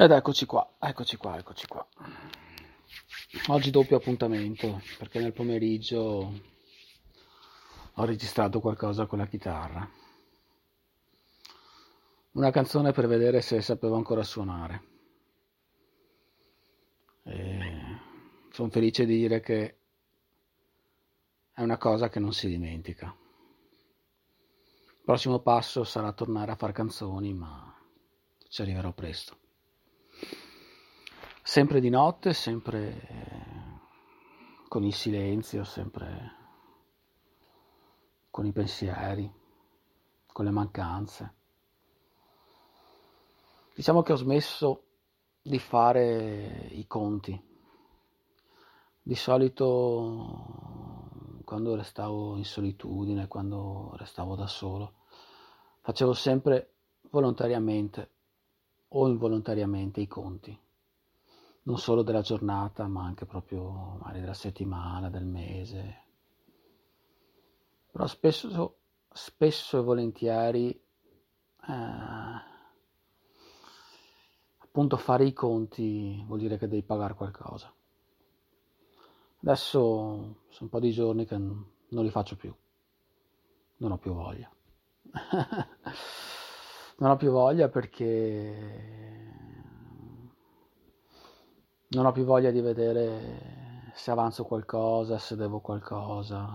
Ed eccoci qua, eccoci qua, eccoci qua. Oggi doppio appuntamento perché nel pomeriggio ho registrato qualcosa con la chitarra. Una canzone per vedere se sapevo ancora suonare. Sono felice di dire che è una cosa che non si dimentica. Il prossimo passo sarà tornare a fare canzoni, ma ci arriverò presto sempre di notte, sempre con il silenzio, sempre con i pensieri, con le mancanze. Diciamo che ho smesso di fare i conti. Di solito quando restavo in solitudine, quando restavo da solo, facevo sempre volontariamente o involontariamente i conti non solo della giornata, ma anche proprio magari della settimana, del mese. Però spesso, spesso e volentieri eh, appunto fare i conti vuol dire che devi pagare qualcosa. Adesso sono un po' di giorni che non li faccio più, non ho più voglia. non ho più voglia perché non ho più voglia di vedere se avanzo qualcosa, se devo qualcosa,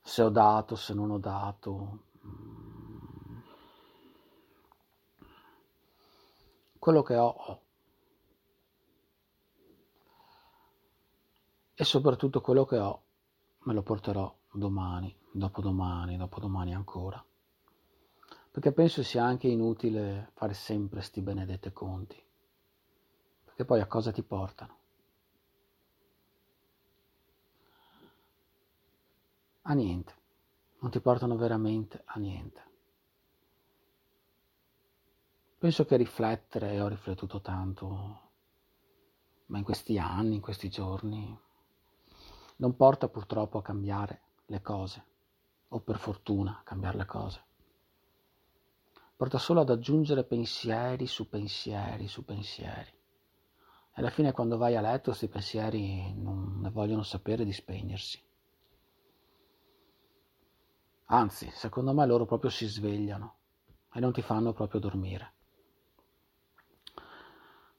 se ho dato, se non ho dato. Quello che ho, ho. E soprattutto quello che ho me lo porterò domani, dopodomani, dopodomani ancora. Perché penso sia anche inutile fare sempre sti benedetti conti che poi a cosa ti portano? A niente, non ti portano veramente a niente. Penso che riflettere, ho riflettuto tanto, ma in questi anni, in questi giorni, non porta purtroppo a cambiare le cose, o per fortuna a cambiare le cose. Porta solo ad aggiungere pensieri su pensieri su pensieri alla fine quando vai a letto questi pensieri non ne vogliono sapere di spegnersi. Anzi, secondo me loro proprio si svegliano e non ti fanno proprio dormire.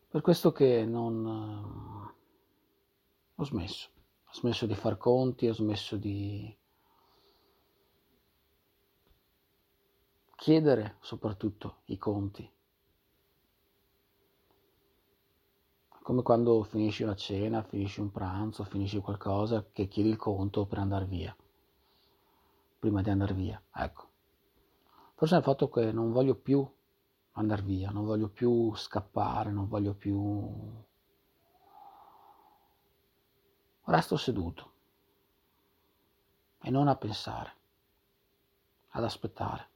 Per questo che non... ho smesso. Ho smesso di far conti, ho smesso di chiedere soprattutto i conti come quando finisci una cena, finisci un pranzo, finisci qualcosa che chiedi il conto per andare via, prima di andare via, ecco. Forse è il fatto che non voglio più andare via, non voglio più scappare, non voglio più... Resto seduto e non a pensare, ad aspettare.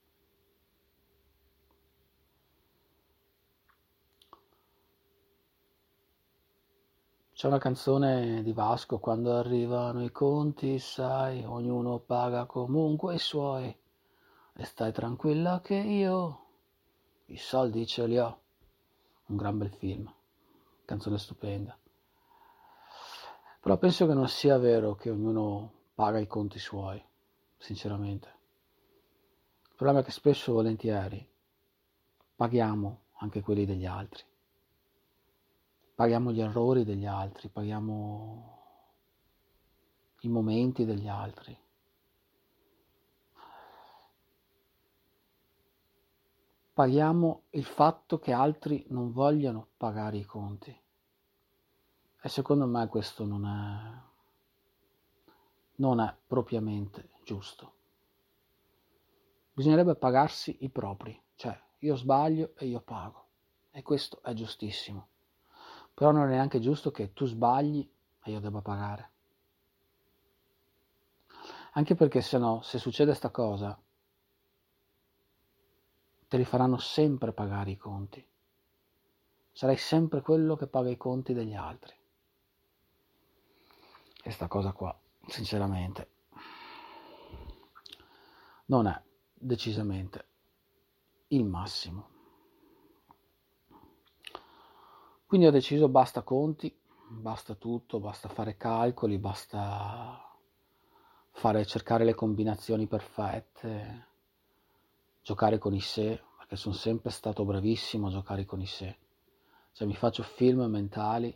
C'è una canzone di Vasco, quando arrivano i conti, sai, ognuno paga comunque i suoi. E stai tranquilla che io i soldi ce li ho. Un gran bel film, canzone stupenda. Però penso che non sia vero che ognuno paga i conti suoi, sinceramente. Il problema è che spesso volentieri paghiamo anche quelli degli altri paghiamo gli errori degli altri, paghiamo i momenti degli altri. Paghiamo il fatto che altri non vogliano pagare i conti. E secondo me questo non è, non è propriamente giusto. Bisognerebbe pagarsi i propri, cioè io sbaglio e io pago. E questo è giustissimo. Però non è neanche giusto che tu sbagli e io debba pagare. Anche perché se no, se succede sta cosa, te li faranno sempre pagare i conti. Sarai sempre quello che paga i conti degli altri. E sta cosa qua, sinceramente, non è decisamente il massimo. Quindi ho deciso basta conti, basta tutto, basta fare calcoli, basta fare, cercare le combinazioni perfette, giocare con i sé, perché sono sempre stato bravissimo a giocare con i sé. Cioè mi faccio film mentali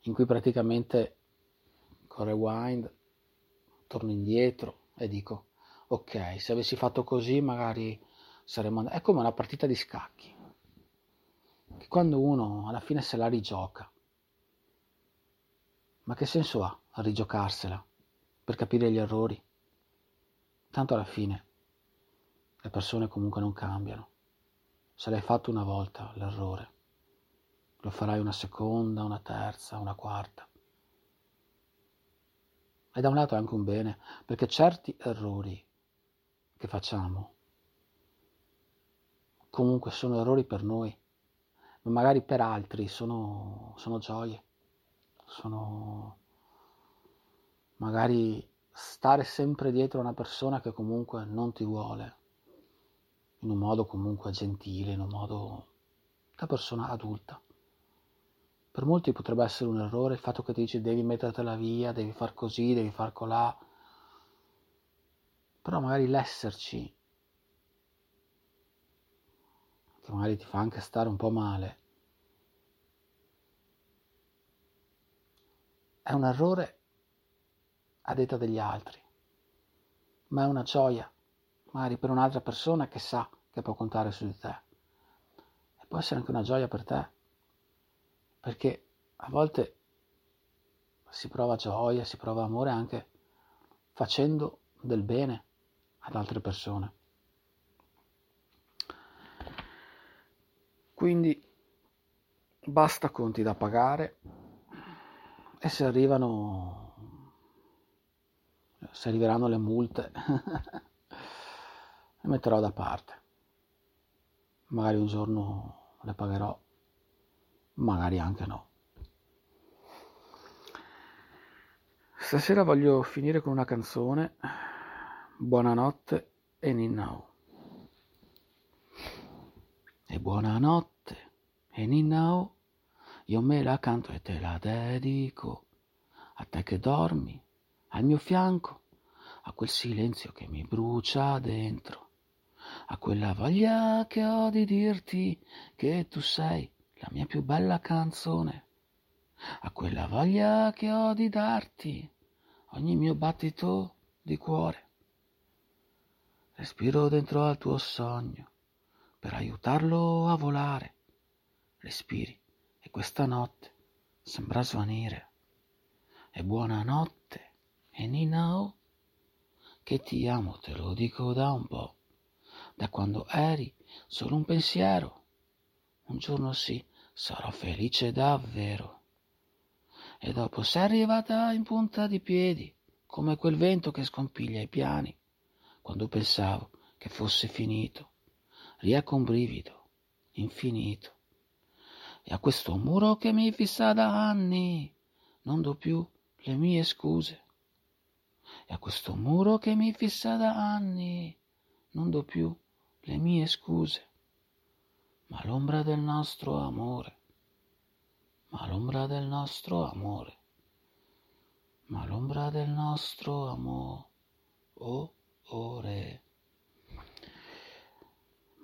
in cui praticamente con rewind torno indietro e dico ok, se avessi fatto così magari saremmo andati... È come una partita di scacchi che quando uno alla fine se la rigioca, ma che senso ha a rigiocarsela per capire gli errori? Tanto alla fine le persone comunque non cambiano. Se l'hai fatto una volta l'errore, lo farai una seconda, una terza, una quarta. E da un lato è anche un bene, perché certi errori che facciamo comunque sono errori per noi ma magari per altri sono, sono gioie, sono magari stare sempre dietro a una persona che comunque non ti vuole, in un modo comunque gentile, in un modo da persona adulta. Per molti potrebbe essere un errore il fatto che ti dici devi mettertela via, devi far così, devi far colà, però magari l'esserci che magari ti fa anche stare un po' male, è un errore a detta degli altri, ma è una gioia, magari per un'altra persona che sa che può contare su di te. E può essere anche una gioia per te, perché a volte si prova gioia, si prova amore anche facendo del bene ad altre persone. Quindi basta conti da pagare e se arrivano, se arriveranno le multe, le metterò da parte. Magari un giorno le pagherò, magari anche no. Stasera voglio finire con una canzone, Buonanotte e Ninnao. E buonanotte, e Ninnao, io me la canto e te la dedico, a te che dormi al mio fianco, a quel silenzio che mi brucia dentro, a quella voglia che ho di dirti che tu sei la mia più bella canzone, a quella voglia che ho di darti ogni mio battito di cuore. Respiro dentro al tuo sogno per aiutarlo a volare. Respiri e questa notte sembra svanire. E buonanotte, e Ninao, che ti amo, te lo dico da un po', da quando eri solo un pensiero. Un giorno sì, sarò felice davvero. E dopo sei arrivata in punta di piedi, come quel vento che scompiglia i piani, quando pensavo che fosse finito riecco un brivido infinito E a questo muro che mi fissa da anni non do più le mie scuse. E a questo muro che mi fissa da anni non do più le mie scuse. Ma l'ombra del nostro amore, ma l'ombra del nostro amore, ma l'ombra del nostro amore. Oh, ore.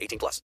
18 plus.